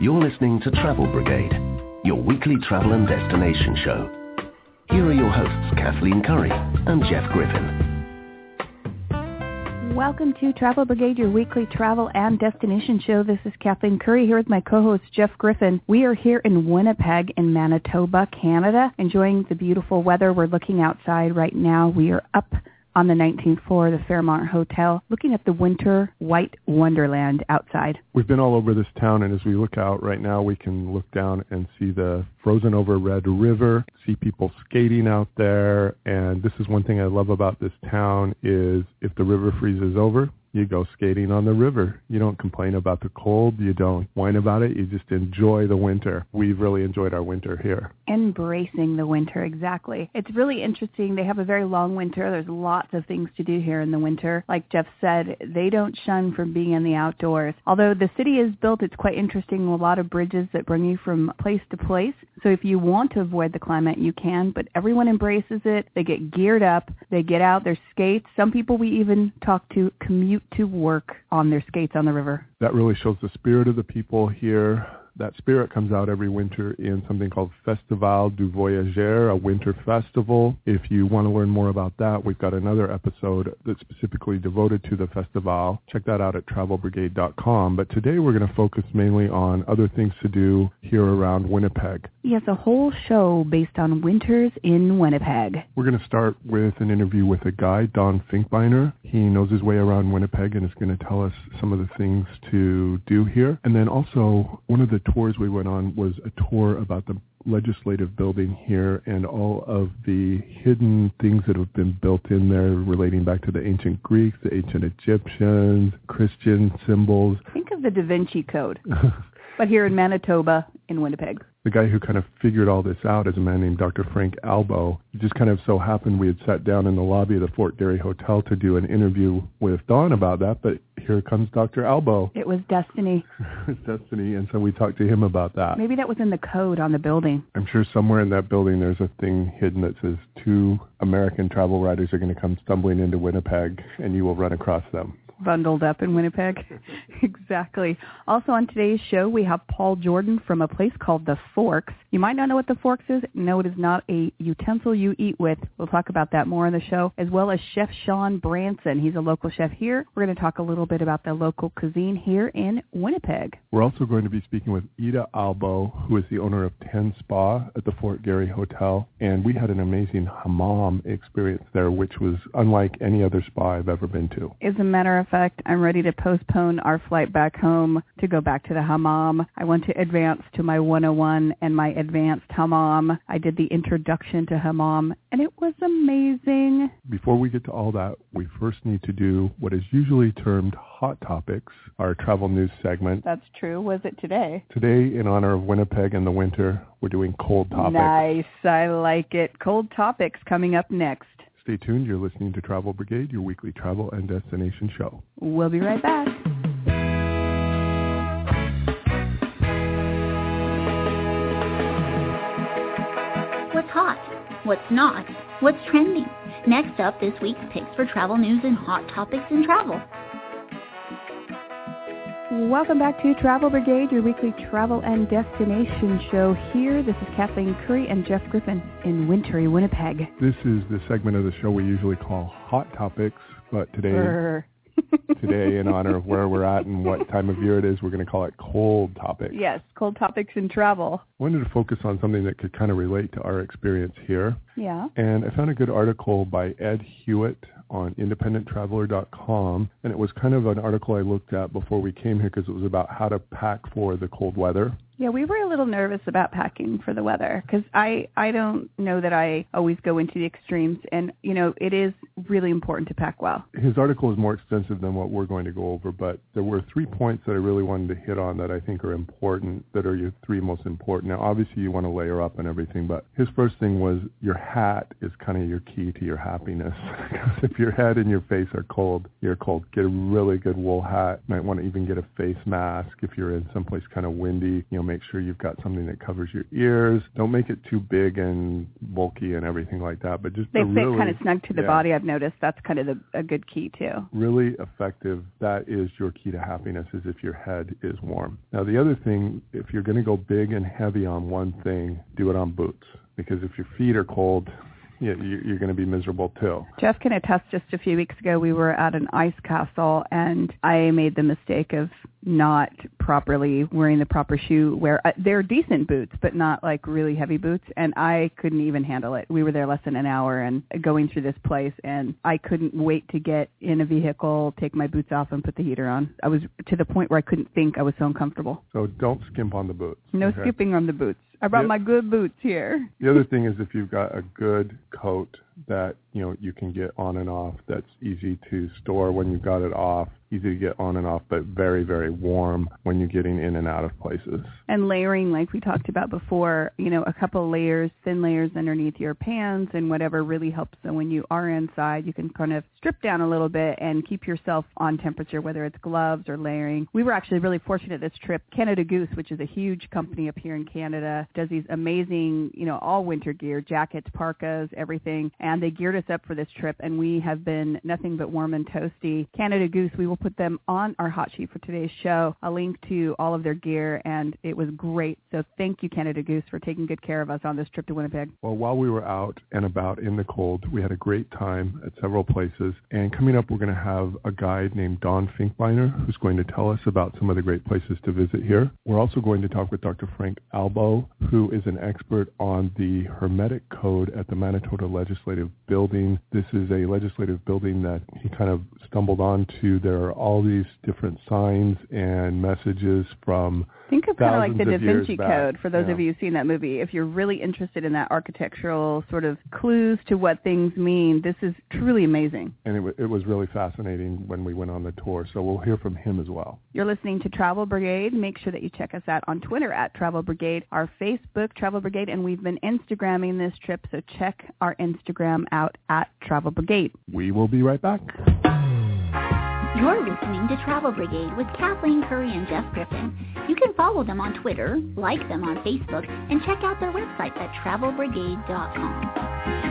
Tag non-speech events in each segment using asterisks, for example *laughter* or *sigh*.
You're listening to Travel Brigade, your weekly travel and destination show. Here are your hosts, Kathleen Curry and Jeff Griffin. Welcome to Travel Brigade, your weekly travel and destination show. This is Kathleen Curry here with my co-host Jeff Griffin. We are here in Winnipeg in Manitoba, Canada, enjoying the beautiful weather. We're looking outside right now. We are up on the 19th floor of the Fairmont Hotel, looking at the winter white wonderland outside. We've been all over this town, and as we look out right now, we can look down and see the frozen over Red River, see people skating out there, and this is one thing I love about this town is if the river freezes over, you go skating on the river. You don't complain about the cold. You don't whine about it. You just enjoy the winter. We've really enjoyed our winter here. Embracing the winter, exactly. It's really interesting. They have a very long winter. There's lots of things to do here in the winter. Like Jeff said, they don't shun from being in the outdoors. Although the city is built, it's quite interesting. A lot of bridges that bring you from place to place. So if you want to avoid the climate, you can, but everyone embraces it. They get geared up. They get out their skates. Some people we even talk to commute to work on their skates on the river. That really shows the spirit of the people here. That spirit comes out every winter in something called Festival du Voyageur, a winter festival. If you want to learn more about that, we've got another episode that's specifically devoted to the festival. Check that out at travelbrigade.com. But today we're going to focus mainly on other things to do here around Winnipeg. Yes, a whole show based on winters in Winnipeg. We're going to start with an interview with a guy, Don Finkbeiner. He knows his way around Winnipeg and is going to tell us some of the things to do here. And then also, one of the tours we went on was a tour about the legislative building here and all of the hidden things that have been built in there relating back to the ancient Greeks, the ancient Egyptians, Christian symbols. Think of the Da Vinci Code, *laughs* but here in Manitoba, in Winnipeg. The guy who kind of figured all this out is a man named Dr. Frank Albo. It just kind of so happened we had sat down in the lobby of the Fort Garry Hotel to do an interview with Don about that, but here comes Dr. Albo. It was destiny. *laughs* destiny, and so we talked to him about that. Maybe that was in the code on the building. I'm sure somewhere in that building there's a thing hidden that says two American travel writers are going to come stumbling into Winnipeg, and you will run across them bundled up in Winnipeg. *laughs* exactly. Also on today's show, we have Paul Jordan from a place called The Forks. You might not know what The Forks is. No, it is not a utensil you eat with. We'll talk about that more on the show, as well as Chef Sean Branson. He's a local chef here. We're going to talk a little bit about the local cuisine here in Winnipeg. We're also going to be speaking with Ida Albo, who is the owner of Ten Spa at the Fort Garry Hotel. And we had an amazing hammam experience there, which was unlike any other spa I've ever been to. As a matter of fact, I'm ready to postpone our flight back home to go back to the hammam. I want to advance to my 101 and my advanced hammam. I did the introduction to hammam, and it was amazing. Before we get to all that, we first need to do what is usually termed Hot Topics, our travel news segment. That's true. Was it today? Today, in honor of Winnipeg and the winter, we're doing Cold Topics. Nice. I like it. Cold Topics coming up next. Stay tuned. You're listening to Travel Brigade, your weekly travel and destination show. We'll be right back. What's hot? What's not? What's trending? Next up, this week's picks for travel news and hot topics in travel. Welcome back to Travel Brigade, your weekly travel and destination show here. This is Kathleen Curry and Jeff Griffin in wintry Winnipeg. This is the segment of the show we usually call Hot Topics, but today today in honor of where we're at and what time of year it is, we're going to call it Cold Topics. Yes, Cold Topics in travel. I wanted to focus on something that could kind of relate to our experience here. Yeah. And I found a good article by Ed Hewitt on independenttraveler.com and it was kind of an article I looked at before we came here because it was about how to pack for the cold weather. Yeah, we were a little nervous about packing for the weather because I I don't know that I always go into the extremes, and you know it is really important to pack well. His article is more extensive than what we're going to go over, but there were three points that I really wanted to hit on that I think are important, that are your three most important. Now, obviously, you want to layer up and everything, but his first thing was your hat is kind of your key to your happiness. *laughs* if your head and your face are cold, you're cold. Get a really good wool hat. Might want to even get a face mask if you're in someplace kind of windy. You know, make sure you've got something that covers your ears. Don't make it too big and bulky and everything like that. But just they fit really, kind of snug to the yeah, body. I've noticed that's kind of the, a good key too. Really effective. That is your key to happiness. Is if your head is warm. Now the other thing, if you're going to go big and heavy on one thing, do it on boots because if your feet are cold, you, you're going to be miserable too. Jeff can attest. Just a few weeks ago, we were at an ice castle, and I made the mistake of not properly wearing the proper shoe wear. Uh, they're decent boots, but not like really heavy boots, and I couldn't even handle it. We were there less than an hour and going through this place, and I couldn't wait to get in a vehicle, take my boots off, and put the heater on. I was to the point where I couldn't think. I was so uncomfortable. So don't skimp on the boots. No okay. skipping on the boots. I brought my good boots here. The other thing is if you've got a good coat that you know you can get on and off that's easy to store when you've got it off easy to get on and off, but very, very warm when you're getting in and out of places. And layering, like we talked about before, you know, a couple layers, thin layers underneath your pants and whatever really helps. So when you are inside, you can kind of strip down a little bit and keep yourself on temperature, whether it's gloves or layering. We were actually really fortunate this trip. Canada Goose, which is a huge company up here in Canada, does these amazing, you know, all winter gear, jackets, parkas, everything. And they geared us up for this trip, and we have been nothing but warm and toasty. Canada Goose, we will put them on our hot sheet for today's show, a link to all of their gear, and it was great. So thank you, Canada Goose, for taking good care of us on this trip to Winnipeg. Well, while we were out and about in the cold, we had a great time at several places. And coming up, we're going to have a guide named Don Finkbeiner who's going to tell us about some of the great places to visit here. We're also going to talk with Dr. Frank Albo, who is an expert on the Hermetic Code at the Manitoba Legislative Building. This is a legislative building that he kind of stumbled onto. There are all these different signs and messages from Think of kind of like the Da Vinci Code for those yeah. of you who've seen that movie. If you're really interested in that architectural sort of clues to what things mean, this is truly amazing. And it, w- it was really fascinating when we went on the tour. So we'll hear from him as well. You're listening to Travel Brigade. Make sure that you check us out on Twitter at Travel Brigade, our Facebook Travel Brigade, and we've been Instagramming this trip. So check our Instagram out at Travel Brigade. We will be right back. You're listening to Travel Brigade with Kathleen Curry and Jeff Griffin. You can follow them on Twitter, like them on Facebook, and check out their website at travelbrigade.com.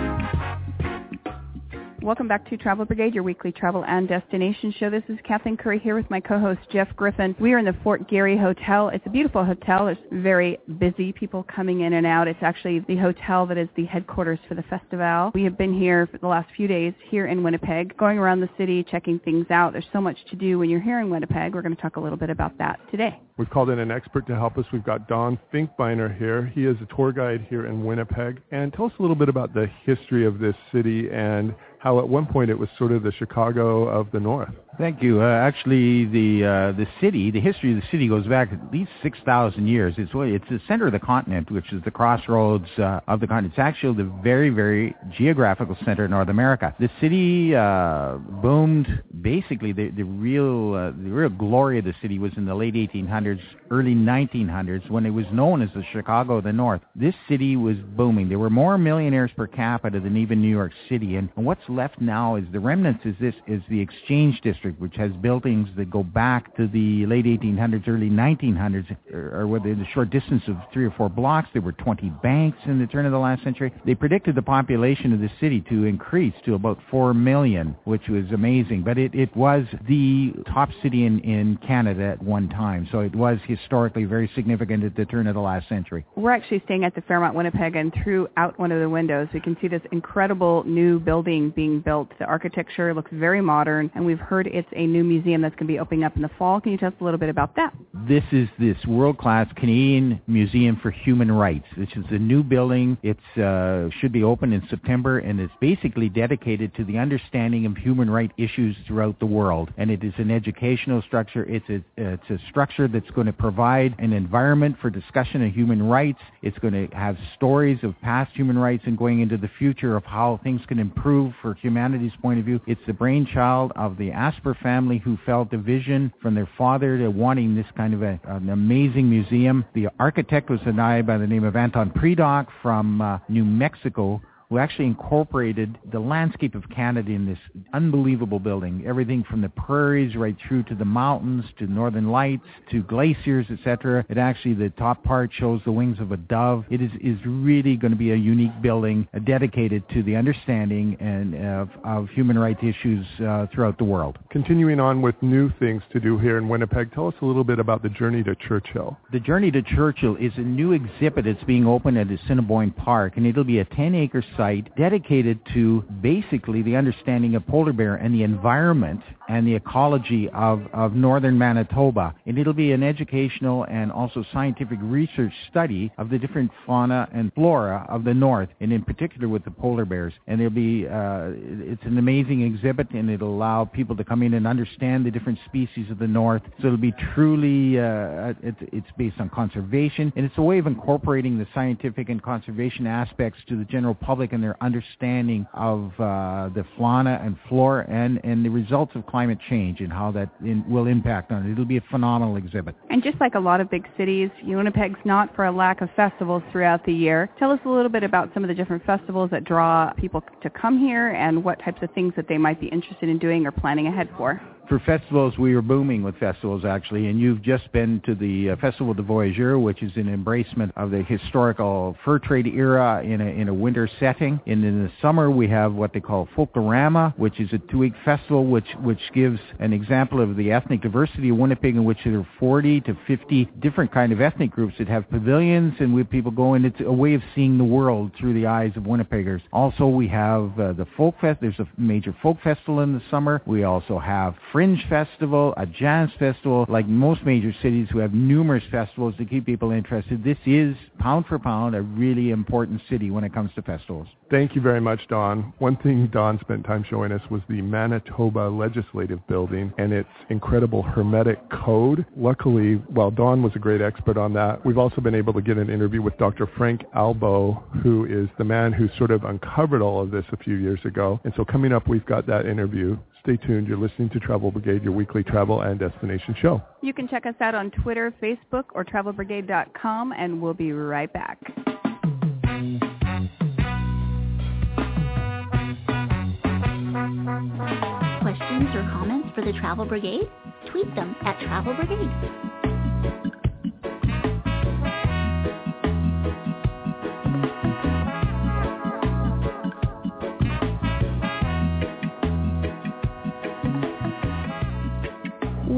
Welcome back to Travel Brigade, your weekly travel and destination show. This is Kathleen Curry here with my co-host Jeff Griffin. We are in the Fort Garry Hotel. It's a beautiful hotel. It's very busy, people coming in and out. It's actually the hotel that is the headquarters for the festival. We have been here for the last few days here in Winnipeg, going around the city, checking things out. There's so much to do when you're here in Winnipeg. We're going to talk a little bit about that today. We've called in an expert to help us. We've got Don Finkbeiner here. He is a tour guide here in Winnipeg. And tell us a little bit about the history of this city and how at one point it was sort of the Chicago of the North. Thank you. Uh, actually, the uh, the city, the history of the city goes back at least six thousand years. It's it's the center of the continent, which is the crossroads uh, of the continent. It's actually the very very geographical center of North America. The city uh, boomed. Basically, the the real uh, the real glory of the city was in the late 1800s, early 1900s, when it was known as the Chicago of the North. This city was booming. There were more millionaires per capita than even New York City. And, and what's left now is the remnants. Is this is the Exchange District which has buildings that go back to the late 1800s, early 1900s, or, uh, or within a short distance of three or four blocks. There were 20 banks in the turn of the last century. They predicted the population of the city to increase to about 4 million, which was amazing. But it, it was the top city in, in Canada at one time. So it was historically very significant at the turn of the last century. We're actually staying at the Fairmont Winnipeg, and through out one of the windows, we can see this incredible new building being built. The architecture looks very modern, and we've heard it's a new museum that's going to be opening up in the fall. Can you tell us a little bit about that? This is this world-class Canadian Museum for Human Rights. This is a new building. It uh, should be open in September, and it's basically dedicated to the understanding of human rights issues throughout the world. And it is an educational structure. It's a, it's a structure that's going to provide an environment for discussion of human rights. It's going to have stories of past human rights and going into the future of how things can improve for humanity's point of view. It's the brainchild of the Asper family who felt a vision from their father to wanting this kind of a, an amazing museum. The architect was a guy by the name of Antoine Predock from uh, New Mexico who actually incorporated the landscape of Canada in this unbelievable building. Everything from the prairies right through to the mountains, to northern lights, to glaciers, etc. It actually, the top part shows the wings of a dove. It is, is really going to be a unique building uh, dedicated to the understanding and of, of human rights issues uh, throughout the world. Continuing on with new things to do here in Winnipeg, tell us a little bit about the Journey to Churchill. The Journey to Churchill is a new exhibit that's being opened at Assiniboine Park, and it'll be a 10-acre site dedicated to basically the understanding of polar bear and the environment and the ecology of, of northern Manitoba. And it'll be an educational and also scientific research study of the different fauna and flora of the north, and in particular with the polar bears. And there'll be, uh, it's an amazing exhibit, and it'll allow people to come in and understand the different species of the north. So it'll be truly, uh, it's based on conservation, and it's a way of incorporating the scientific and conservation aspects to the general public and their understanding of uh, the fauna and flora and, and the results of climate change and how that in, will impact on it. It'll be a phenomenal exhibit. And just like a lot of big cities, Winnipeg's not for a lack of festivals throughout the year. Tell us a little bit about some of the different festivals that draw people to come here and what types of things that they might be interested in doing or planning ahead for for festivals, we are booming with festivals actually, and you've just been to the uh, Festival du Voyageur, which is an embracement of the historical fur trade era in a, in a winter setting. And in the summer, we have what they call Folklorama, which is a two-week festival which, which gives an example of the ethnic diversity of Winnipeg in which there are 40 to 50 different kind of ethnic groups that have pavilions and we people go and it's a way of seeing the world through the eyes of Winnipeggers. Also, we have uh, the folk fest. There's a major folk festival in the summer. We also have Fringe Festival, a jazz festival, like most major cities who have numerous festivals to keep people interested. This is, pound for pound, a really important city when it comes to festivals. Thank you very much, Don. One thing Don spent time showing us was the Manitoba Legislative Building and its incredible hermetic code. Luckily, while Don was a great expert on that, we've also been able to get an interview with Dr. Frank Albo, who is the man who sort of uncovered all of this a few years ago. And so coming up, we've got that interview. Stay tuned. You're listening to Travel Brigade, your weekly travel and destination show. You can check us out on Twitter, Facebook, or travelbrigade.com, and we'll be right back. Questions or comments for the Travel Brigade? Tweet them at Travel Brigade.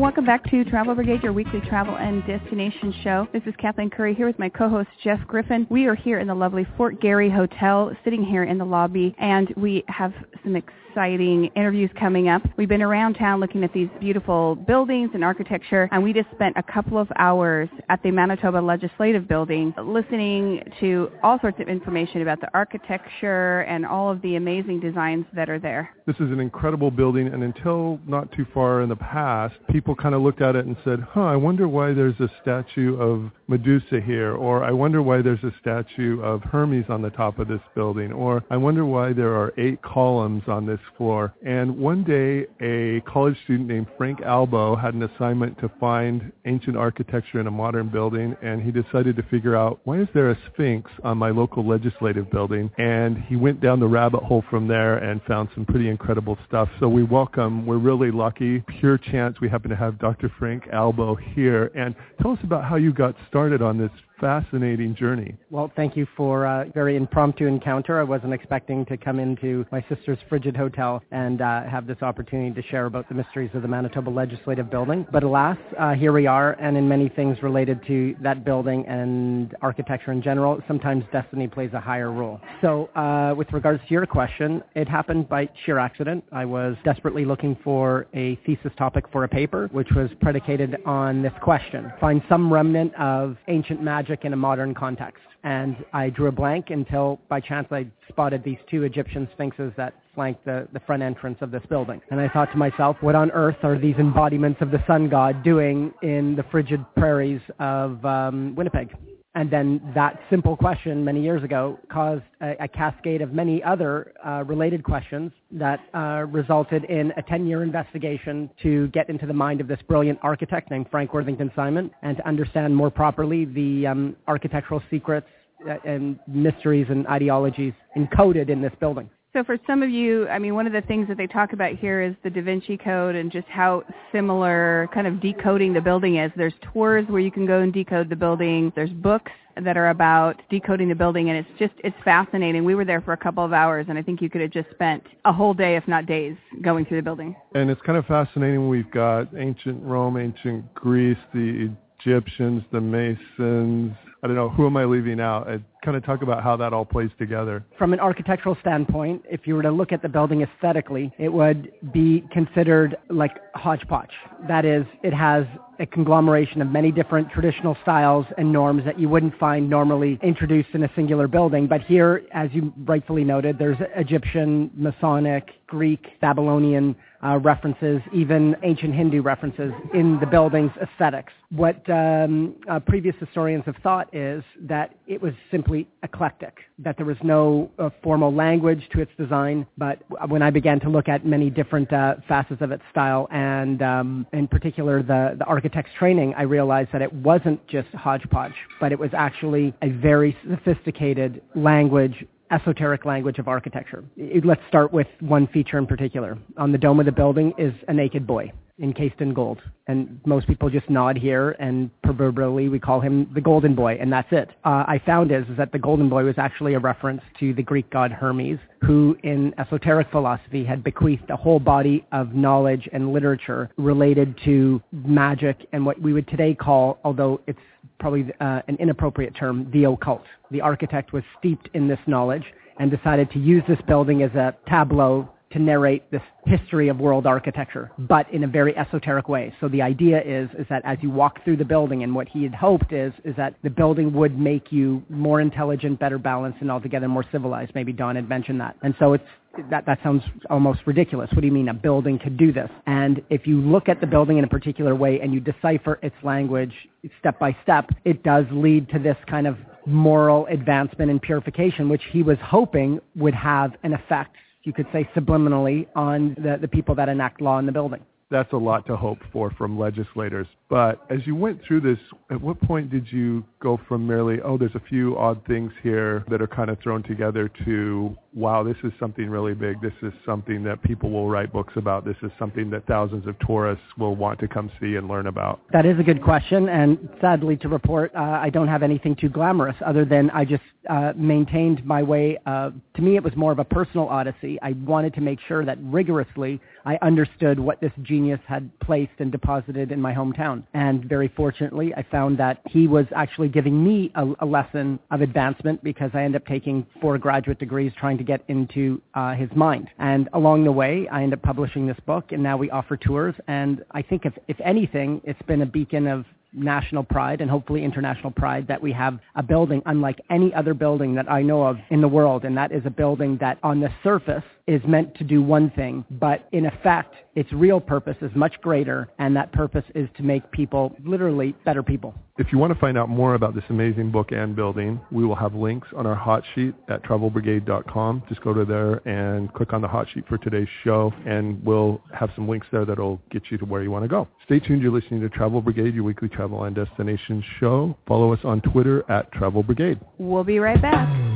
Welcome back to Travel Brigade, your weekly travel and destination show. This is Kathleen Curry here with my co-host Jeff Griffin. We are here in the lovely Fort Garry Hotel, sitting here in the lobby, and we have some exciting interviews coming up. We've been around town looking at these beautiful buildings and architecture, and we just spent a couple of hours at the Manitoba Legislative Building listening to all sorts of information about the architecture and all of the amazing designs that are there. This is an incredible building, and until not too far in the past, people kind of looked at it and said, huh, I wonder why there's a statue of Medusa here, or I wonder why there's a statue of Hermes on the top of this building, or I wonder why there are eight columns on this floor. And one day, a college student named Frank Albo had an assignment to find ancient architecture in a modern building, and he decided to figure out why is there a sphinx on my local legislative building? And he went down the rabbit hole from there and found some pretty incredible stuff. So we welcome, we're really lucky, pure chance we happen to have Dr. Frank Albo here. And tell us about how you got started on this fascinating journey. Well, thank you for a very impromptu encounter. I wasn't expecting to come into my sister's Fort Garry Hotel and uh, have this opportunity to share about the mysteries of the Manitoba Legislative Building. But alas, uh, here we are, and in many things related to that building and architecture in general, sometimes destiny plays a higher role. So uh, with regards to your question, it happened by sheer accident. I was desperately looking for a thesis topic for a paper, which was predicated on this question. Find some remnant of ancient magic magic in a modern context. And I drew a blank until by chance I spotted these two Egyptian sphinxes that flank the, the front entrance of this building. And I thought to myself, what on earth are these embodiments of the sun god doing in the frigid prairies of um, Winnipeg? And then that simple question many years ago caused a, a cascade of many other uh, related questions that uh, resulted in a 10-year investigation to get into the mind of this brilliant architect named Frank Worthington Simon and to understand more properly the um, architectural secrets uh, and mysteries and ideologies encoded in this building. So for some of you, I mean, one of the things that they talk about here is the Da Vinci Code and just how similar kind of decoding the building is. There's tours where you can go and decode the building. There's books that are about decoding the building and it's just it's fascinating. We were there for a couple of hours and I think you could have just spent a whole day if not days going through the building. And it's kind of fascinating. We've got ancient Rome, ancient Greece, the Egyptians, the Masons, I don't know, who am I leaving out? Kind of talk about how that all plays together. From an architectural standpoint, if you were to look at the building aesthetically, it would be considered like hodgepodge. That is, it has a conglomeration of many different traditional styles and norms that you wouldn't find normally introduced in a singular building. But here, as you rightfully noted, there's Egyptian, Masonic, Greek, Babylonian uh, references, even ancient Hindu references in the building's aesthetics. What um, uh, previous historians have thought is that it was simply eclectic, that there was no uh, formal language to its design. But when I began to look at many different uh, facets of its style and um, in particular the, the architect's training, I realized that it wasn't just hodgepodge, but it was actually a very sophisticated language esoteric language of architecture. Let's start with one feature in particular. On the dome of the building is a naked boy encased in gold. And most people just nod here, and proverbially we call him the Golden Boy, and that's it. Uh, I found is, is that the Golden Boy was actually a reference to the Greek god Hermes, who in esoteric philosophy had bequeathed a whole body of knowledge and literature related to magic and what we would today call, although it's probably uh, an inappropriate term, the occult. The architect was steeped in this knowledge and decided to use this building as a tableau to narrate this history of world architecture, but in a very esoteric way. So the idea is, is that as you walk through the building, and what he had hoped is, is that the building would make you more intelligent, better balanced, and altogether more civilized. Maybe Don had mentioned that. And so it's, that, that sounds almost ridiculous. What do you mean a building could do this? And if you look at the building in a particular way and you decipher its language step by step, it does lead to this kind of moral advancement and purification, which he was hoping would have an effect you could say subliminally on the, the people that enact law in the building. That's a lot to hope for from legislators. But as you went through this, at what point did you go from merely, oh, there's a few odd things here that are kind of thrown together to, wow, this is something really big. This is something that people will write books about. This is something that thousands of tourists will want to come see and learn about? That is a good question. And sadly to report, uh, I don't have anything too glamorous other than I just uh, maintained my way. Uh, to me, it was more of a personal odyssey. I wanted to make sure that rigorously I understood what this genius had placed and deposited in my hometown. And very fortunately, I found that he was actually giving me a, a lesson of advancement because I ended up taking four graduate degrees trying to get into uh, his mind. And along the way, I ended up publishing this book, and now we offer tours. And I think if, if anything, it's been a beacon of national pride and hopefully international pride that we have a building unlike any other building that I know of in the world. And that is a building that on the surface is meant to do one thing, but in effect, its real purpose is much greater, and that purpose is to make people literally better people. If you want to find out more about this amazing book and building, we will have links on our hot sheet at travelbrigade.com. Just go to there and click on the hot sheet for today's show, and we'll have some links there that'll get you to where you want to go. Stay tuned. You're listening to Travel Brigade, your weekly travel and destination show. Follow us on Twitter at Travel Brigade. We'll be right back.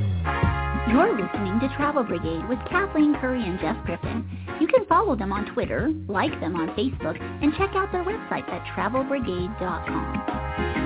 You're listening to Travel Brigade with Kathleen Curry and Jeff Griffin. You can follow them on Twitter, like them on Facebook, and check out their website at travelbrigade.com.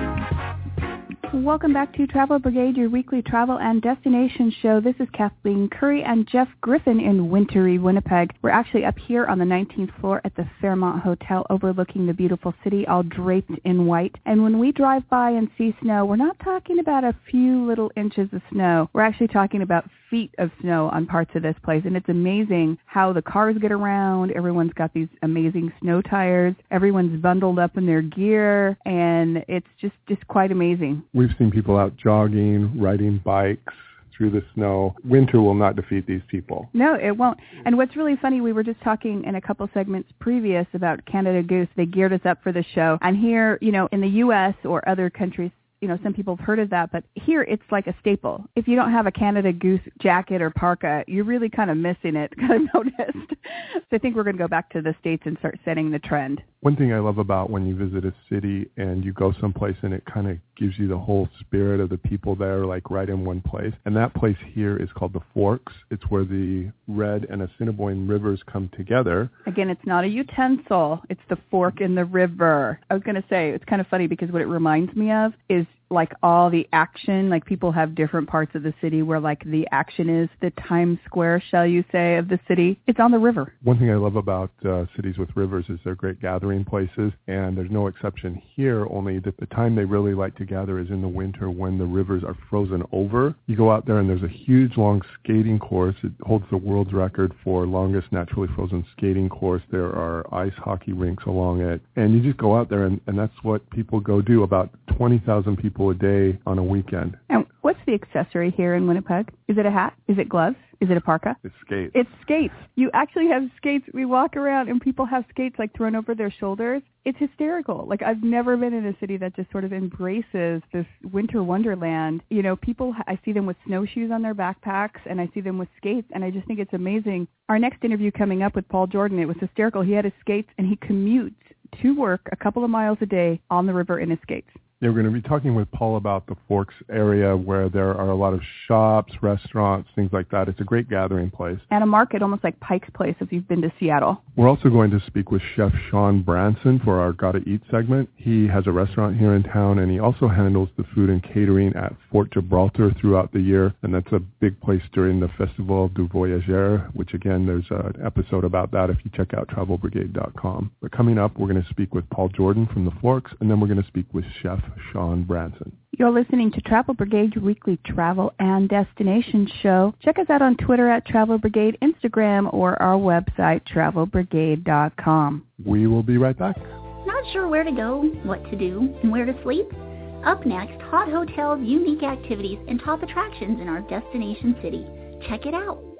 Welcome back to Travel Brigade, your weekly travel and destination show. This is Kathleen Curry and Jeff Griffin in wintry Winnipeg. We're actually up here on the 19th floor at the Fairmont Hotel overlooking the beautiful city all draped in white. And when we drive by and see snow, we're not talking about a few little inches of snow. We're actually talking about feet of snow on parts of this place. And it's amazing how the cars get around. Everyone's got these amazing snow tires. Everyone's bundled up in their gear. And it's just, just quite amazing. We've seen people out jogging, riding bikes, through the snow. Winter will not defeat these people. No, it won't. And what's really funny, we were just talking in a couple segments previous about Canada Goose. They geared us up for the show. And here, you know, in the U.S. or other countries you know, some people have heard of that, but here it's like a staple. If you don't have a Canada Goose jacket or parka, you're really kind of missing it, *laughs* kind of noticed. so I think we're going to go back to the States and start setting the trend. One thing I love about when you visit a city and you go someplace and it kind of gives you the whole spirit of the people there, like right in one place. And that place here is called the Forks. It's where the Red and Assiniboine rivers come together. Again, it's not a utensil. It's the fork in the river. I was going to say, it's kind of funny because what it reminds me of is like all the action, like people have different parts of the city where like the action is the Times Square, shall you say, of the city. It's on the river. One thing I love about uh, cities with rivers is they're great gathering places, and there's no exception here. Only that the time they really like to gather is in the winter when the rivers are frozen over. You go out there and there's a huge long skating course. It holds the world's record for longest naturally frozen skating course. There are ice hockey rinks along it, and you just go out there and, and that's what people go do. About 20,000 people a day on a weekend. And what's the accessory here in Winnipeg? Is it a hat? Is it gloves? Is it a parka? It's skates. It's skates. You actually have skates. We walk around and people have skates like thrown over their shoulders. It's hysterical. Like I've never been in a city that just sort of embraces this winter wonderland. You know, people I see them with snowshoes on their backpacks and I see them with skates and I just think it's amazing. Our next interview coming up with Paul Jordan, it was hysterical. He had his skates and he commutes to work a couple of miles a day on the river in his skates. Yeah, we're going to be talking with Paul about the Forks area where there are a lot of shops, restaurants, things like that. It's a great gathering place. And a market, almost like Pike's Place if you've been to Seattle. We're also going to speak with Chef Sean Branson for our Gotta Eat segment. He has a restaurant here in town and he also handles the food and catering at Fort Gibraltar throughout the year. And that's a big place during the Festival du Voyageur, which again, there's an episode about that if you check out travelbrigade.com. But coming up, we're going to speak with Paul Jordan from the Forks and then we're going to speak with Chef Sean Branson. You're listening to Travel Brigade, your weekly travel and destination show. Check us out on Twitter at Travel Brigade, Instagram, or our website, travelbrigade.com. We will be right back. Not sure where to go, what to do, and where to sleep? Up next, hot hotels, unique activities, and top attractions in our destination city. Check it out.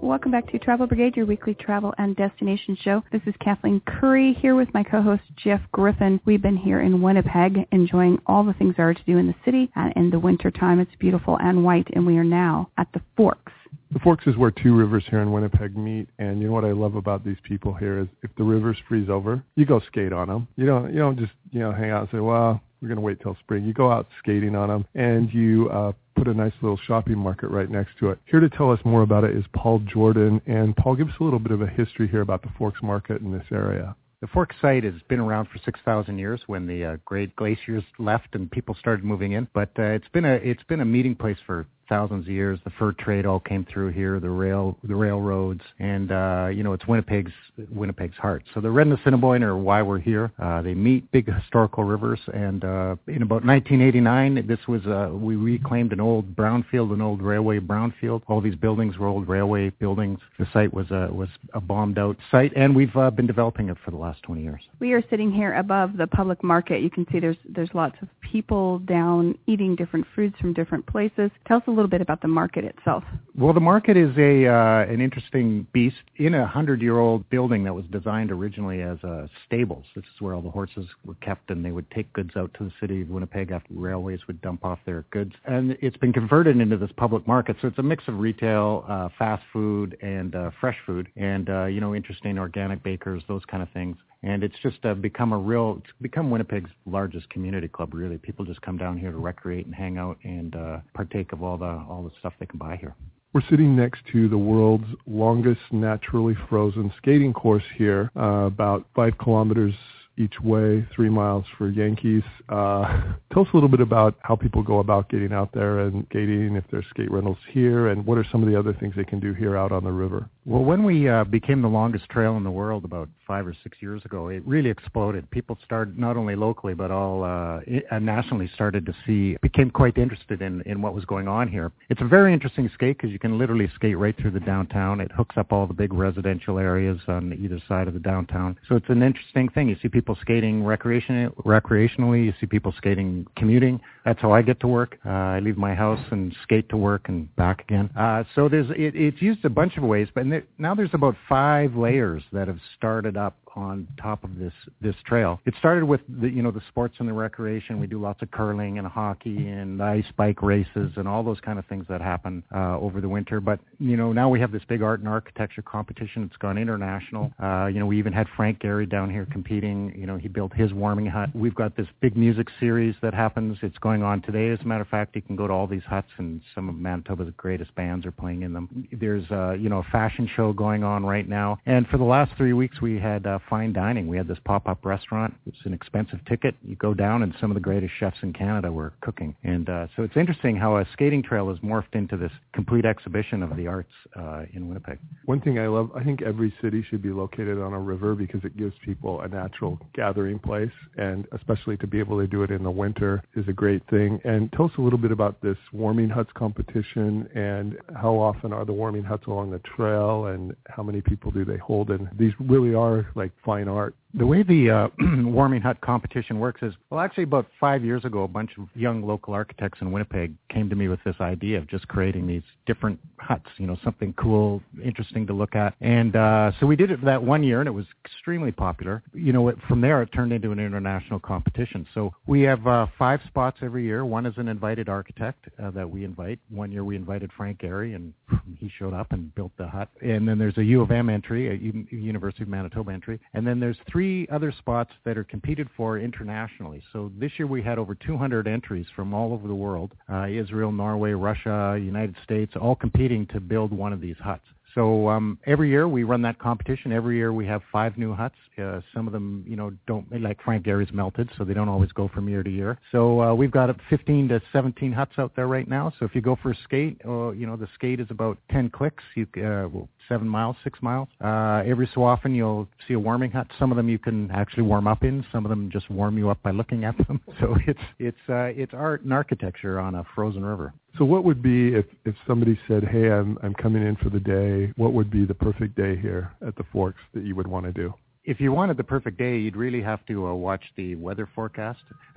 Welcome back to Travel Brigade, your weekly travel and destination show. This is Kathleen Curry here with my co-host Jeff Griffin. We've been here in Winnipeg enjoying all the things there are to do in the city. And in the wintertime, it's beautiful and white, and we are now at the Forks. The Forks is where two rivers here in Winnipeg meet, and you know what I love about these people here is if the rivers freeze over, you go skate on them. You don't you don't just you know hang out and say, well, we're going to wait till spring. You go out skating on them, and you uh, put a nice little shopping market right next to it. Here to tell us more about it is Paul Jordan, and Paul, give us a little bit of a history here about the Forks Market in this area. The Fork site has been around for 6,000 years when the uh, great glaciers left and people started moving in. But uh, it's been a it's been a meeting place for thousands of years. The fur trade all came through here, the rail, the railroads, and uh, you know it's Winnipeg's Winnipeg's heart. So the Red and the Assiniboine are why we're here. Uh, they meet big historical rivers, and uh, in about 1989, this was uh, we reclaimed an old brownfield, an old railway brownfield. All these buildings were old railway buildings. The site was a was a bombed out site, and we've uh, been developing it for the last 20 years. We are sitting here above the public market. You can see there's there's lots of people down eating different foods from different places. Tell us a little bit about the market itself. Well, the market is a uh, an interesting beast in a hundred year old building that was designed originally as uh, stables. This is where all the horses were kept, and they would take goods out to the city of Winnipeg after railways would dump off their goods. And it's been converted into this public market, so it's a mix of retail, uh, fast food, and uh, fresh food, and uh, you know, interesting organic bakers, those kind of things and it's just uh, become a real it's become Winnipeg's largest community club really people just come down here to recreate and hang out and uh, partake of all the all the stuff they can buy here we're sitting next to the world's longest naturally frozen skating course here, uh, about five kilometers each way, three miles for Yankees. Uh, *laughs* tell us a little bit about how people go about getting out there and skating, if there's skate rentals here, and what are some of the other things they can do here out on the river? Well, when we uh, became the longest trail in the world about five or six years ago, it really exploded. People started, not only locally, but all uh, nationally started to see, became quite interested in, in what was going on here. It's a very interesting skate because you can literally skate right through the downtown. It hooks up all the big residential areas on either side of the downtown. So it's an interesting thing. You see people skating recreation, recreationally. You see people skating commuting. That's how I get to work. Uh, I leave my house and skate to work and back again. Uh, so there's, it, it's used a bunch of ways, but now there's about five layers that have started up on top of this this trail. It started with the you know the sports and the recreation. We do lots of curling and hockey and ice bike races and all those kind of things that happen uh, over the winter. But you know now we have this big art and architecture competition. It's gone international. Uh, you know we even had Frank Gehry down here competing. You know he built his warming hut. We've got this big music series that happens. It's going on today. As a matter of fact, you can go to all these huts and some of Manitoba's greatest bands are playing in them. There's uh, you know a fashion show going on right now. And for the last three weeks, we had uh, fine dining. We had this pop-up restaurant. It's an expensive ticket. You go down, and some of the greatest chefs in Canada were cooking. And uh, so it's interesting how a skating trail has morphed into this complete exhibition of the arts uh, in Winnipeg. One thing I love, I think every city should be located on a river because it gives people a natural gathering place, and especially to be able to do it in the winter is a great thing. And tell us a little bit about this warming huts competition and how often are the warming huts along the trail and how many people do they hold? And these really are like fine art the way the uh, *clears throat* warming hut competition works is, well, actually about five years ago, a bunch of young local architects in Winnipeg came to me with this idea of just creating these different huts, you know, something cool, interesting to look at. And uh, so we did it for that one year, and it was extremely popular. You know, it, from there, it turned into an international competition. So we have uh, five spots every year. One is an invited architect uh, that we invite. One year we invited Frank Gehry, and he showed up and built the hut. And then there's a U of M entry, a U- University of Manitoba entry. And then there's three three other spots that are competed for internationally. So this year we had over 200 entries from all over the world, uh, Israel, Norway, Russia, United States, all competing to build one of these huts. So um, every year we run that competition. Every year we have five new huts. Uh, some of them, you know, don't like Frank Gehry's melted, so they don't always go from year to year. So uh, we've got 15 to 17 huts out there right now. So if you go for a skate, uh, you know, the skate is about 10 clicks. You uh, seven miles, six miles. Uh, every so often you'll see a warming hut. Some of them you can actually warm up in. Some of them just warm you up by looking at them. *laughs* So it's it's uh, it's art and architecture on a frozen river. So what would be if if somebody said, "Hey, I'm I'm coming in for the day." What would be the perfect day here at the Forks that you would want to do? If you wanted the perfect day, you'd really have to uh, watch the weather forecast. *laughs*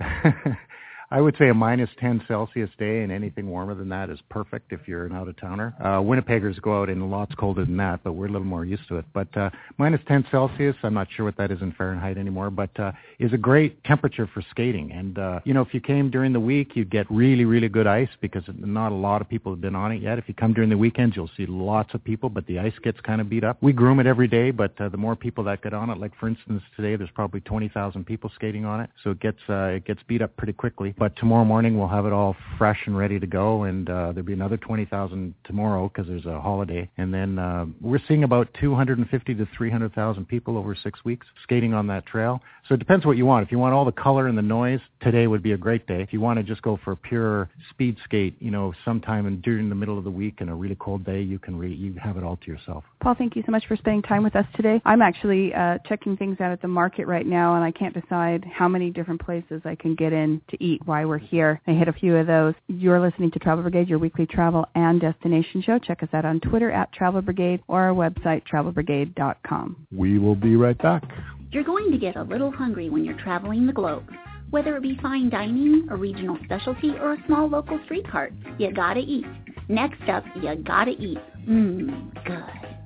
I would say a minus 10 Celsius day and anything warmer than that is perfect if you're an out-of-towner. Uh, Winnipeggers go out in lots colder than that, but we're a little more used to it. But uh, minus 10 Celsius, I'm not sure what that is in Fahrenheit anymore, but uh, is a great temperature for skating. And, uh, you know, if you came during the week, you'd get really, really good ice because not a lot of people have been on it yet. If you come during the weekends, you'll see lots of people, but the ice gets kind of beat up. We groom it every day, but uh, the more people that get on it, like for instance today, there's probably 20,000 people skating on it, so it gets uh, it gets beat up pretty quickly. But tomorrow morning we'll have it all fresh and ready to go, and uh, there'll be another 20,000 tomorrow because there's a holiday. And then uh, we're seeing about 250 to 300,000 people over six weeks skating on that trail. So it depends what you want. If you want all the color and the noise, today would be a great day. If you want to just go for a pure speed skate, you know, sometime in, during the middle of the week and a really cold day, you can re- you have it all to yourself. Paul, thank you so much for spending time with us today. I'm actually uh, checking things out at the market right now, and I can't decide how many different places I can get in to eat while we're here. I hit a few of those. You're listening to Travel Brigade, your weekly travel and destination show. Check us out on Twitter at Travel Brigade or our website, travelbrigade.com. We will be right back. You're going to get a little hungry when you're traveling the globe. Whether it be fine dining, a regional specialty, or a small local street cart, you gotta eat. Next up, you gotta eat. Mmm, good.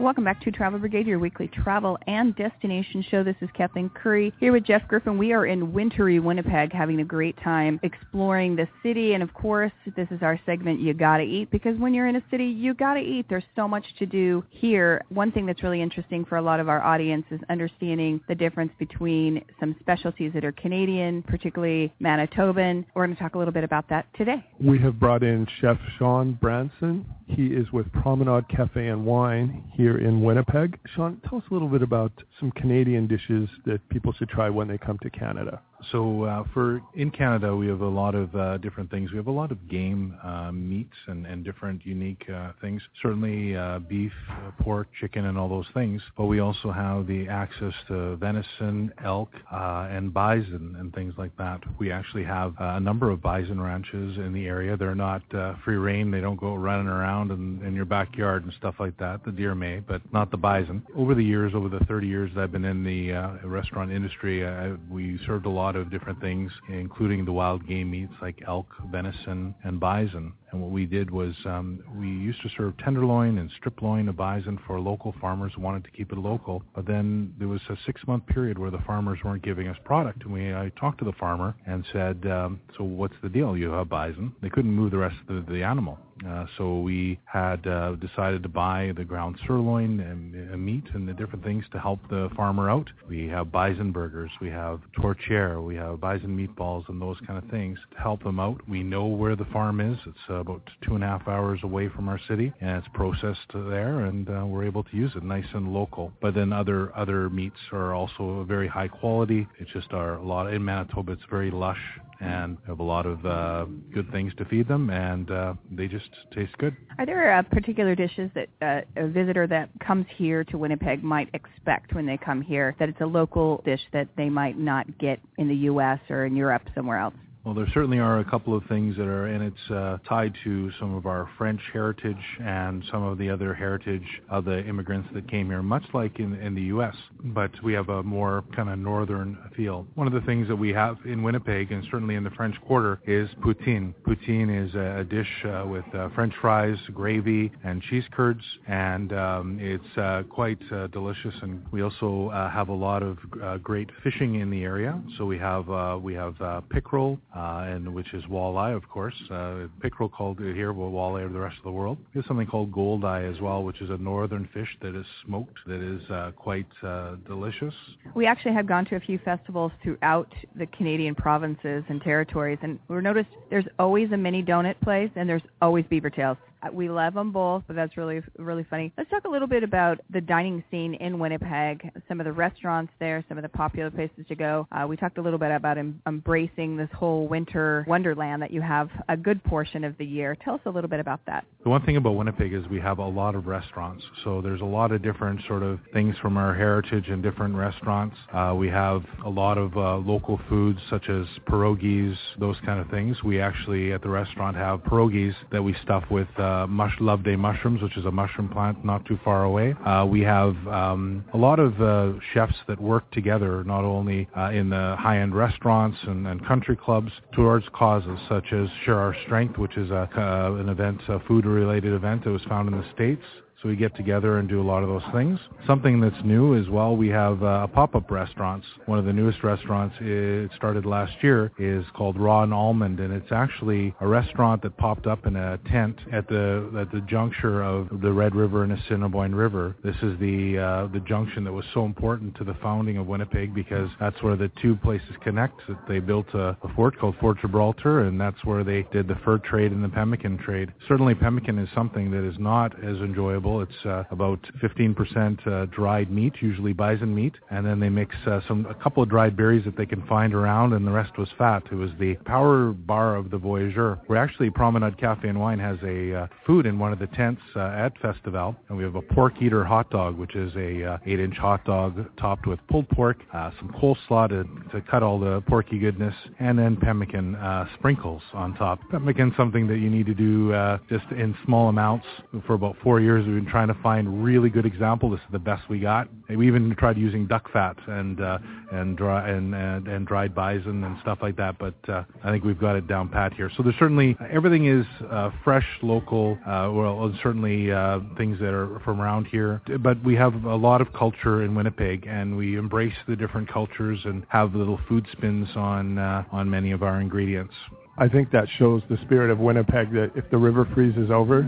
Welcome back to Travel Brigade, your weekly travel and destination show. This is Kathleen Curry here with Jeff Griffin. We are in wintry Winnipeg having a great time exploring the city. And of course, this is our segment, You Gotta Eat, because when you're in a city, you gotta eat. There's so much to do here. One thing that's really interesting for a lot of our audience is understanding the difference between some specialties that are Canadian, particularly Manitoban. We're going to talk a little bit about that today. We have brought in Chef Sean Branson. He is with Promenade Cafe and Wine here in Winnipeg. Sean, tell us a little bit about some Canadian dishes that people should try when they come to Canada. So uh, for in Canada, we have a lot of uh, different things. We have a lot of game uh, meats and, and different unique uh, things. Certainly uh, beef, uh, pork, chicken, and all those things. But we also have the access to venison, elk, and bison and things like that. We actually have a number of bison ranches in the area. They're not free range. They don't go running around in, in your backyard and stuff like that. The deer may, but not the bison. Over the years, over the 30 years that I've been in the restaurant industry, we served a lot lot of different things, including the wild game meats like elk, venison, and bison. And what we did was um, we used to serve tenderloin and strip loin of bison for local farmers who wanted to keep it local. But then there was a six-month period where the farmers weren't giving us product. And we I talked to the farmer and said, um, so what's the deal? You have bison. They couldn't move the rest of the, the animal. Uh, so we had uh, decided to buy the ground sirloin and, and meat and the different things to help the farmer out. We have bison burgers, we have tourtière, we have bison meatballs and those kind of things to help them out. We know where the farm is. It's uh, about two and a half hours away from our city, and it's processed there, and uh, we're able to use it nice and local. But then other other meats are also very high quality. It's just our a lot in Manitoba. It's very lush and have a lot of uh, good things to feed them, and uh, they just taste good. Are there uh, particular dishes that uh, a visitor that comes here to Winnipeg might expect when they come here that it's a local dish that they might not get in the U.S. or in Europe somewhere else? Well, there certainly are a couple of things that are, and it's uh, tied to some of our French heritage and some of the other heritage of the immigrants that came here, much like in, in the U.S., but we have a more kind of northern feel. One of the things that we have in Winnipeg and certainly in the French Quarter is poutine. Poutine is a, a dish uh, with uh, French fries, gravy, and cheese curds, and um, it's uh, quite uh, delicious. And we also uh, have a lot of great fishing in the area. So we have we have pickerel, uh, and which is walleye, of course. Uh, pickerel called here, well, walleye of the rest of the world. There's something called goldeye as well, which is a northern fish that is smoked, that is uh, quite uh, delicious. We actually have gone to a few festivals throughout the Canadian provinces and territories, and we noticed there's always a mini donut place, and there's always beaver tails. Uh, We love them both, but that's really really funny. Let's talk a little bit about the dining scene in Winnipeg. Some of the restaurants there, some of the popular places to go. Uh, we talked a little bit about em- embracing this whole winter wonderland that you have a good portion of the year. Tell us a little bit about that. The one thing about Winnipeg is we have a lot of restaurants. So there's a lot of different sort of things from our heritage in different restaurants. Uh, we have a lot of uh, local foods such as pierogies, those kind of things. We actually at the restaurant have pierogies that we stuff with uh, mush love day mushrooms, which is a mushroom plant not too far away. Uh, we have um, a lot of uh, chefs that work together, not only uh, in the high-end restaurants and, and country clubs, towards causes such as Share Our Strength, which is a, uh, an event, a food-related event that was found in the States. So we get together and do a lot of those things. Something that's new as well, we have uh, pop-up restaurants. One of the newest restaurants, it started last year, is called Raw and Almond, and it's actually a restaurant that popped up in a tent at the at the juncture of the Red River and Assiniboine River. This is the uh, the junction that was so important to the founding of Winnipeg because that's where the two places connect. They built a, a fort called Fort Gibraltar, and that's where they did the fur trade and the pemmican trade. Certainly, pemmican is something that is not as enjoyable. It's uh, about 15% uh, dried meat, usually bison meat, and then they mix uh, some a couple of dried berries that they can find around, and the rest was fat. It was the power bar of the voyageur. We're actually Promenade Cafe and Wine has a uh, food in one of the tents uh, at Festival, and we have a pork eater hot dog, which is a uh, eight-inch hot dog topped with pulled pork, uh, some coleslaw to, to cut all the porky goodness, and then pemmican uh, sprinkles on top. Pemmican's something that you need to do uh, just in small amounts. For about four years, we've been trying to find really good example. This is the best we got. We even tried using duck fat and uh, and dry and, and and dried bison and stuff like that. But uh, I think we've got it down pat here. So there's certainly everything is uh, fresh, local. Uh, well, certainly uh, things that are from around here. But we have a lot of culture in Winnipeg, and we embrace the different cultures and have little food spins on uh, on many of our ingredients. I think that shows the spirit of Winnipeg that if the river freezes over,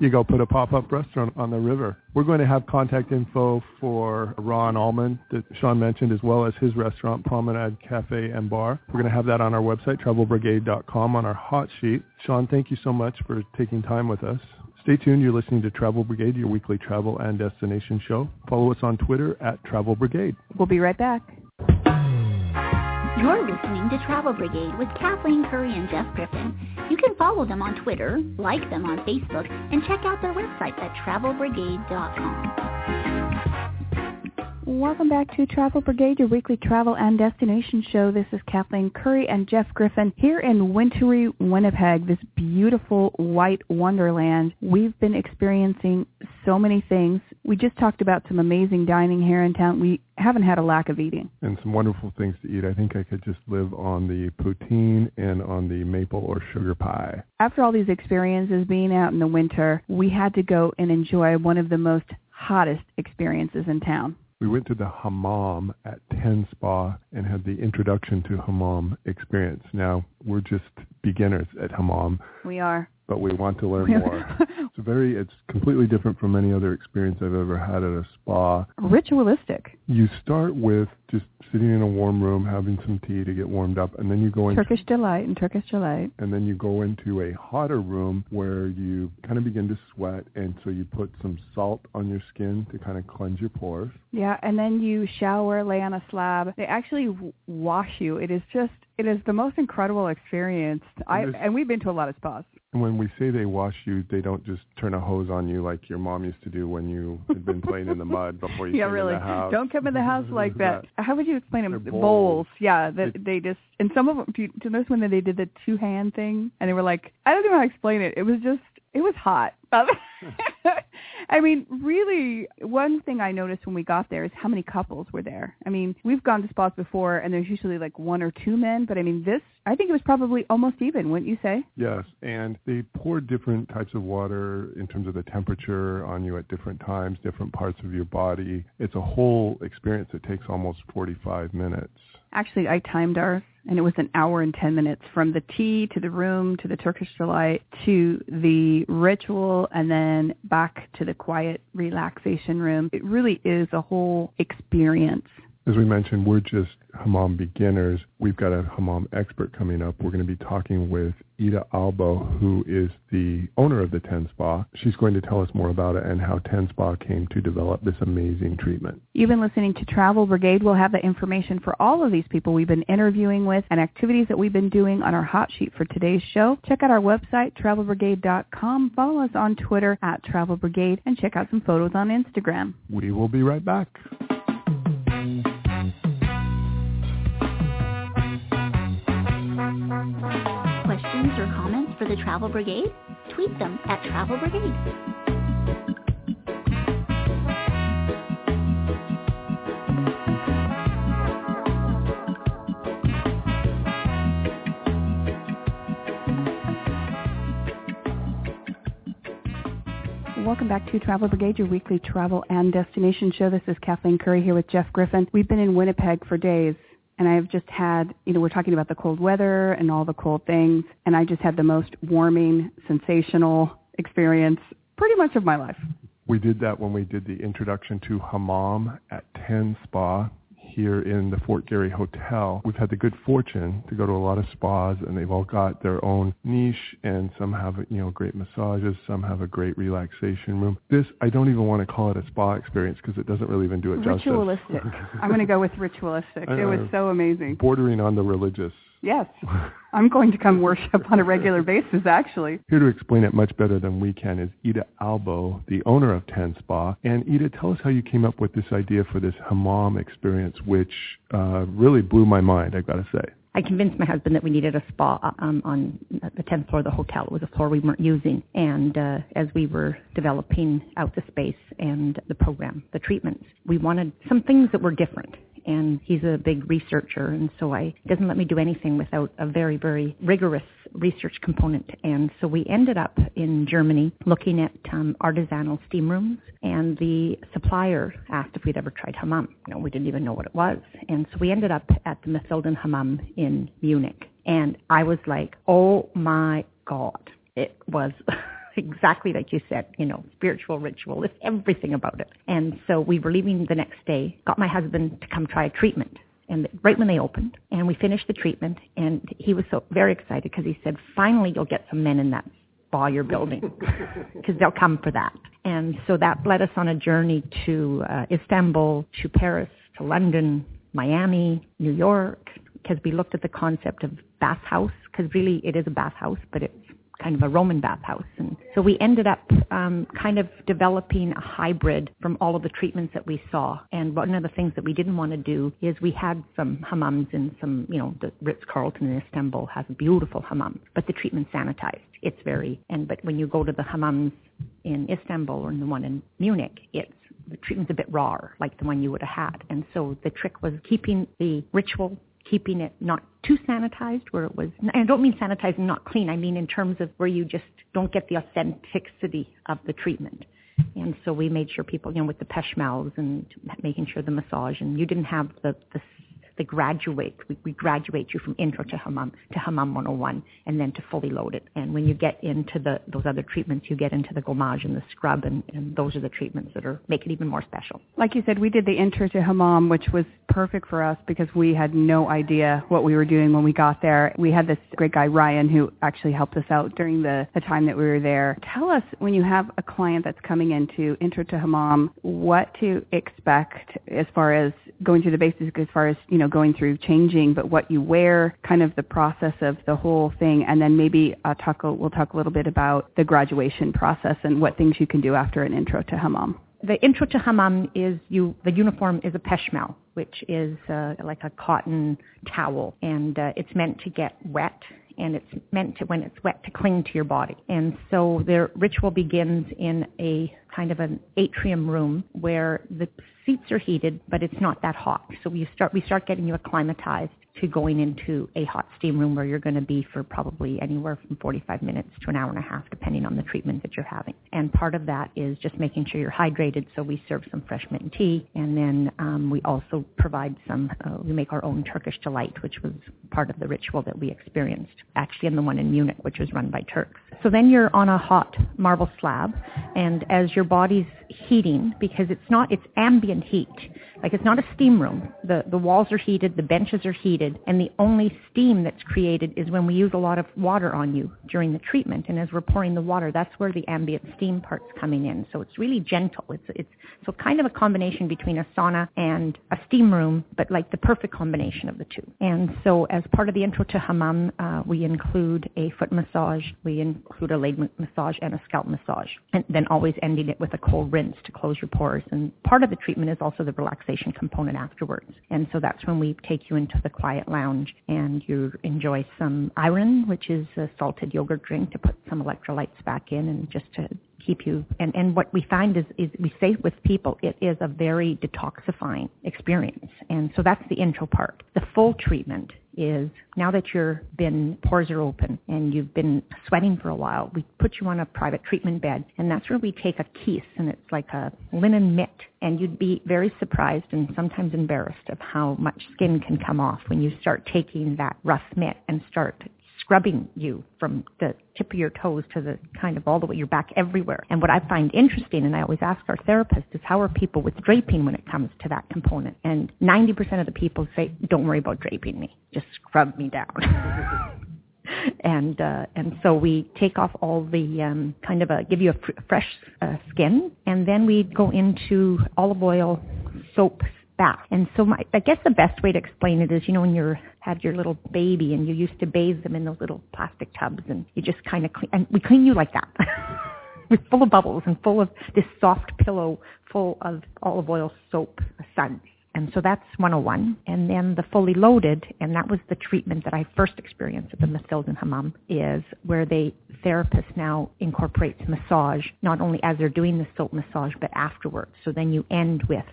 you go put a pop-up restaurant on the river. We're going to have contact info for RAW:almond that Sean mentioned, as well as his restaurant, Promenade Cafe and Bar. We're going to have that on our website, travelbrigade.com, on our hot sheet. Sean, thank you so much for taking time with us. Stay tuned. You're listening to Travel Brigade, your weekly travel and destination show. Follow us on Twitter at Travel Brigade. We'll be right back. You're listening to Travel Brigade with Kathleen Curry and Jeff Griffin. You can follow them on Twitter, like them on Facebook, and check out their website at travelbrigade.com. Welcome back to Travel Brigade, your weekly travel and destination show. This is Kathleen Curry and Jeff Griffin here in wintry Winnipeg, this beautiful white wonderland. We've been experiencing so many things. We just talked about some amazing dining here in town. We haven't had a lack of eating. And some wonderful things to eat. I think I could just live on the poutine and on the maple or sugar pie. After all these experiences being out in the winter, we had to go and enjoy one of the most hottest experiences in town. We went to the hammam at Ten Spa and had the introduction to hammam experience. Now, we're just beginners at hammam. We are. But we want to learn more. it's very, it's completely different from any other experience I've ever had at a spa. Ritualistic. You start with just sitting in a warm room, having some tea to get warmed up, and then you go into Turkish delight and Turkish delight. and then you go into a hotter room where you kind of begin to sweat, and so you put some salt on your skin to kind of cleanse your pores. Yeah, and then you shower, lay on a slab. They actually w- wash you. It is just, it is the most incredible experience. I and we've been to a lot of spas. When we say they wash you, they don't just turn a hose on you like your mom used to do when you had been playing in the mud before you yeah, came really. in the house. Don't come in the house like *laughs* that. How would you explain them? They're bowls. Yeah, that they just and some of them. Do you, do you notice when they did the two hand thing and they were like, I don't know how to explain it. It was just, it was hot. *laughs* I mean, really, one thing I noticed when we got there is how many couples were there. I mean, we've gone to spas before, and there's usually like one or two men, but I mean, this, I think it was probably almost even, wouldn't you say? Yes, and they pour different types of water in terms of the temperature on you at different times, different parts of your body. It's a whole experience that takes almost 45 minutes. Actually, I timed ours, and it was an hour and 10 minutes from the tea to the room to the Turkish delight to the ritual and then back to the quiet relaxation room. It really is a whole experience. As we mentioned, we're just hammam beginners. We've got a hammam expert coming up. We're going to be talking with Ida Albo, who is the owner of the Ten Spa. She's going to tell us more about it and how Ten Spa came to develop this amazing treatment. You've been listening to Travel Brigade. We'll have the information for all of these people we've been interviewing with and activities that we've been doing on our hot sheet for today's show. Check out our website, travelbrigade.com. Follow us on Twitter at Travel Brigade and check out some photos on Instagram. We will be right back. For the Travel Brigade? Tweet them at Travel Brigade. Welcome back to Travel Brigade, your weekly travel and destination show. This is Kathleen Curry here with Jeff Griffin. We've been in Winnipeg for days, and I've just had, you know, we're talking about the cold weather and all the cold things, and I just had the most warming, sensational experience pretty much of my life. We did that when we did the introduction to hammam at Ten Spa here in the Fort Garry Hotel. We've had the good fortune to go to a lot of spas and they've all got their own niche and some have, you know, great massages, some have a great relaxation room. This, I don't even want to call it a spa experience because it doesn't really even do it justice. Ritualistic. I'm going to go with ritualistic. *laughs* It was so amazing. Bordering on the religious. Yes. I'm going to come worship on a regular basis, actually. Here to explain it much better than we can is Ida Albo, the owner of Ten Spa. And Ida, tell us how you came up with this idea for this hammam experience, which uh, really blew my mind, I've got to say. I convinced my husband that we needed a spa um, on the 10th floor of the hotel. It was a floor we weren't using. And uh, as we were developing out the space and the program, the treatments, we wanted some things that were different. And he's a big researcher, and so I doesn't let me do anything without a very, very rigorous research component. And so we ended up in Germany looking at um, artisanal steam rooms, and the supplier asked if we'd ever tried hammam. No, we didn't even know what it was. And so we ended up at the Mathilden Hammam in Munich. And I was like, oh my God. It was *laughs* exactly like you said, you know, spiritual ritual, it's everything about it. And so we were leaving the next day, got my husband to come try a treatment. And right when they opened, and we finished the treatment, and he was so very excited because he said, finally you'll get some men in that spa you're building *laughs* because they'll come for that. And so that led us on a journey to uh, Istanbul, to Paris, to London, Miami, New York, because we looked at the concept of bathhouse, because really it is a bathhouse, but it's kind of a Roman bathhouse. And So we ended up um, kind of developing a hybrid from all of the treatments that we saw. And one of the things that we didn't want to do is we had some hammams in some, you know, the Ritz-Carlton in Istanbul has a beautiful hammam, but the treatment's sanitized. It's very, and but when you go to the hammams in Istanbul or in the one in Munich, it's the treatment's a bit raw, like the one you would have had. And so the trick was keeping the ritual keeping it not too sanitized where it was and I don't mean sanitized and not clean I mean in terms of where you just don't get the authenticity of the treatment. And so we made sure people you know with the peshmals and making sure the massage and you didn't have the the the graduate, we, we graduate you from intro to hammam to hammam 101 and then to fully loaded. And when you get into the those other treatments, you get into the gommage and the scrub, and, and those are the treatments that are make it even more special. Like you said, we did the intro to hammam, which was perfect for us because we had no idea what we were doing when we got there. We had this great guy Ryan who actually helped us out during the, the time that we were there. Tell us when you have a client that's coming into intro to hammam, what to expect as far as going through the basics, as far as you know know, going through changing, but what you wear, kind of the process of the whole thing, and then maybe uh, talk, we'll talk a little bit about the graduation process and what things you can do after an intro to hammam. The intro to hammam is you, the uniform is a peshmal, which is uh, like a cotton towel, and uh, it's meant to get wet and it's meant to, when it's wet, to cling to your body. And so their ritual begins in a kind of an atrium room where the seats are heated, but it's not that hot. So we start, we start getting you acclimatized to going into a hot steam room where you're going to be for probably anywhere from 45 minutes to an hour and a half, depending on the treatment that you're having. And part of that is just making sure you're hydrated. So we serve some fresh mint tea, and then um, we also provide some. Uh, we make our own Turkish delight, which was part of the ritual that we experienced, actually in the one in Munich, which was run by Turks. So then you're on a hot marble slab, and as your body's heating, because it's not, it's ambient heat. Like it's not a steam room. The, the walls are heated, the benches are heated, and the only steam that's created is when we use a lot of water on you during the treatment. And as we're pouring the water, that's where the ambient steam part's coming in. So it's really gentle. It's, it's so kind of a combination between a sauna and a steam room, but like the perfect combination of the two. And so as part of the intro to hammam, uh, we include a foot massage, we include a leg massage and a scalp massage, and then always ending it with a cold rinse to close your pores. And part of the treatment is also the relaxation component afterwards. And so that's when we take you into the quiet lounge and you enjoy some ayran, which is a salted yogurt drink to put some electrolytes back in and just to keep you and and what we find is is we say with people it is a very detoxifying experience and so that's the intro part the full treatment is now that you're been pores are open and you've been sweating for a while, we put you on a private treatment bed and that's where we take a kese and it's like a linen mitt. And you'd be very surprised and sometimes embarrassed of how much skin can come off when you start taking that rough mitt and start scrubbing you from the tip of your toes to the kind of all the way your back everywhere. And what I find interesting, and I always ask our therapist, is how are people with draping when it comes to that component? And 90% of the people say, don't worry about draping me, just scrub me down. *laughs* and uh, and so we take off all the um, kind of a give you a fr- fresh uh, skin, and then we go into olive oil soap bath. And so my, I guess the best way to explain it is, you know, when you had your little baby and you used to bathe them in those little plastic tubs and you just kind of clean, and we clean you like that. *laughs* We're full of bubbles and full of this soft pillow full of olive oil soap suds. And so that's 101. And then the fully loaded, and that was the treatment that I first experienced at the Mathilden Hammam, is where the therapist now incorporates massage, not only as they're doing the soap massage, but afterwards. So then you end with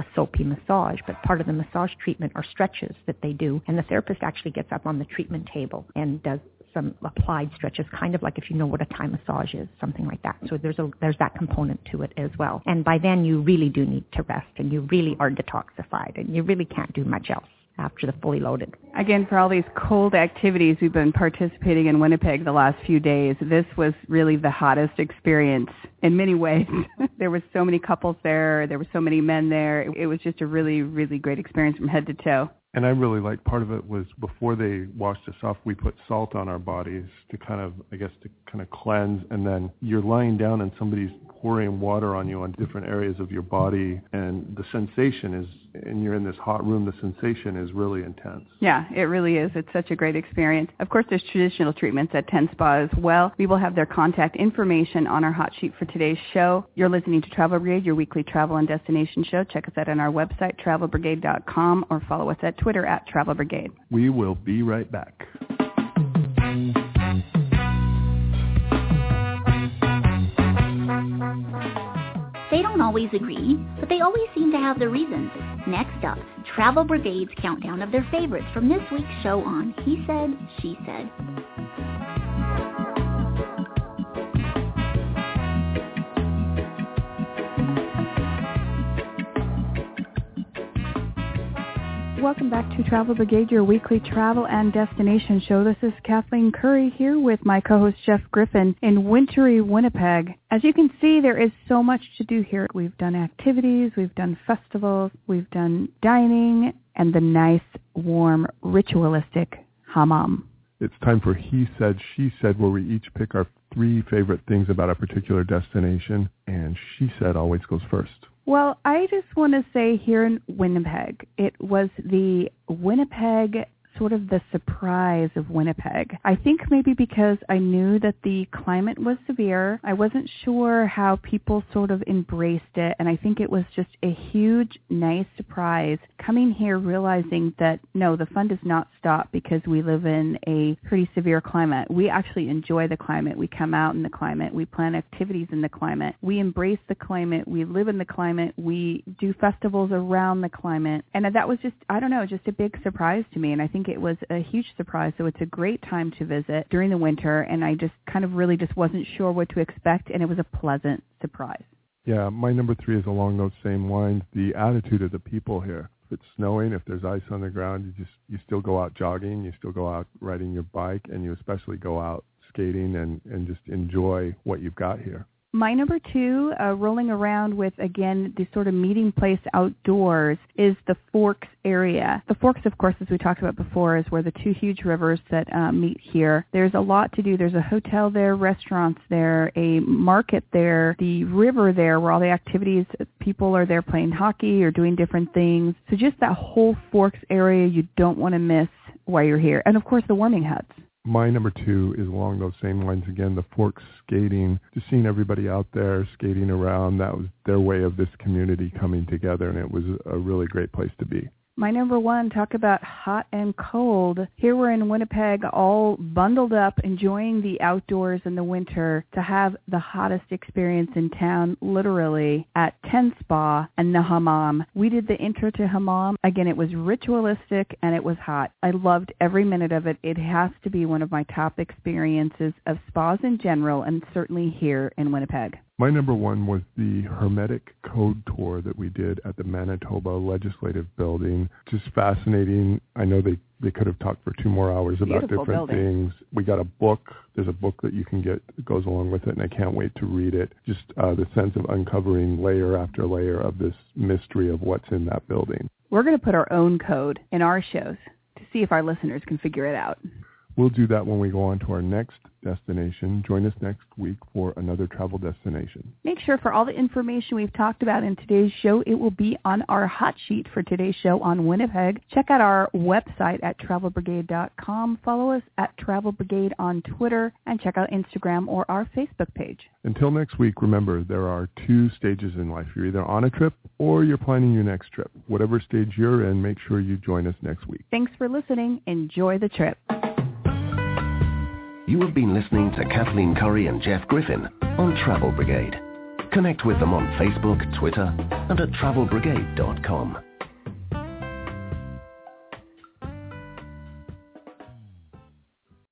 a soapy massage, but part of the massage treatment are stretches that they do. And the therapist actually gets up on the treatment table and does some applied stretches, kind of like if you know what a Thai massage is, something like that. So there's a there's that component to it as well. And by then you really do need to rest and you really are detoxified and you really can't do much else after the fully loaded. Again, for all these cold activities we've been participating in Winnipeg the last few days, this was really the hottest experience in many ways. *laughs* there were so many couples there. There were so many men there. It was just a really, really great experience from head to toe. And I really liked part of it was before they washed us off, we put salt on our bodies to kind of, I guess, to kind of cleanse. And then you're lying down and somebody's pouring water on you on different areas of your body, and the sensation is, and you're in this hot room, the sensation is really intense. Yeah, it really is. It's such a great experience. Of course, there's traditional treatments at Ten Spa as well. We will have their contact information on our hot sheet for today's show. You're listening to Travel Brigade, your weekly travel and destination show. Check us out on our website, travelbrigade.com, or follow us at Twitter at Travel Brigade. We will be right back. Don't always agree, but they always seem to have their reasons. Next up, Travel Brigade's countdown of their favorites from this week's show on He Said, She Said. Welcome back to Travel Brigade, your weekly travel and destination show. This is Kathleen Curry here with my co-host Jeff Griffin in wintry Winnipeg. As you can see, there is so much to do here. We've done activities, we've done festivals, we've done dining, and the nice, warm, ritualistic hammam. It's time for He Said, She Said, where we each pick our three favorite things about a particular destination, and She Said always goes first. Well, I just want to say here in Winnipeg, it was the Winnipeg sort of the surprise of Winnipeg. I think maybe because I knew that the climate was severe, I wasn't sure how people sort of embraced it, and I think it was just a huge, nice surprise coming here realizing that no, the fun does not stop because we live in a pretty severe climate. We actually enjoy the climate. We come out in the climate. We plan activities in the climate. We embrace the climate. We live in the climate. We do festivals around the climate. And that was just, I don't know, just a big surprise to me. And I think it was a huge surprise. So it's a great time to visit during the winter. And I just kind of really just wasn't sure what to expect. And it was a pleasant surprise. Yeah, my number three is along those same lines. The attitude of the people here. If it's snowing, if there's ice on the ground, you just you still go out jogging, you still go out riding your bike, and you especially go out skating and and just enjoy what you've got here. My number two, uh, rolling around with, again, the sort of meeting place outdoors, is the Forks area. The Forks, of course, as we talked about before, is where the two huge rivers that uh, meet here. There's a lot to do. There's a hotel there, restaurants there, a market there, the river there where all the activities, people are there playing hockey or doing different things. So just that whole Forks area you don't want to miss while you're here. And, of course, the warming huts my number two is along those same lines again, the forks skating, just seeing everybody out there skating around. That was their way of this community coming together, and it was a really great place to be. My number one, talk about hot and cold. Here we're in Winnipeg, all bundled up, enjoying the outdoors in the winter to have the hottest experience in town, literally, at Ten Spa and the hammam. We did the intro to hammam. Again, it was ritualistic and it was hot. I loved every minute of it. It has to be one of my top experiences of spas in general and certainly here in Winnipeg. My number one was the Hermetic Code Tour that we did at the Manitoba Legislative Building. Just fascinating. I know they, they could have talked for two more hours about Beautiful different building. things. We got a book. There's a book that you can get that goes along with it, and I can't wait to read it. Just uh, the sense of uncovering layer after layer of this mystery of what's in that building. We're going to put our own code in our shows to see if our listeners can figure it out. We'll do that when we go on to our next destination. Join us next week for another travel destination. Make sure for all the information we've talked about in today's show, it will be on our hot sheet for today's show on Winnipeg. Check out our website at travelbrigade.com. Follow us at Travel Brigade on Twitter and check out Instagram or our Facebook page. Until next week, remember there are two stages in life. You're either on a trip or you're planning your next trip. Whatever stage you're in, make sure you join us next week. Thanks for listening. Enjoy the trip. You have been listening to Kathleen Curry and Jeff Griffin on Travel Brigade. Connect with them on Facebook, Twitter, and at travelbrigade.com.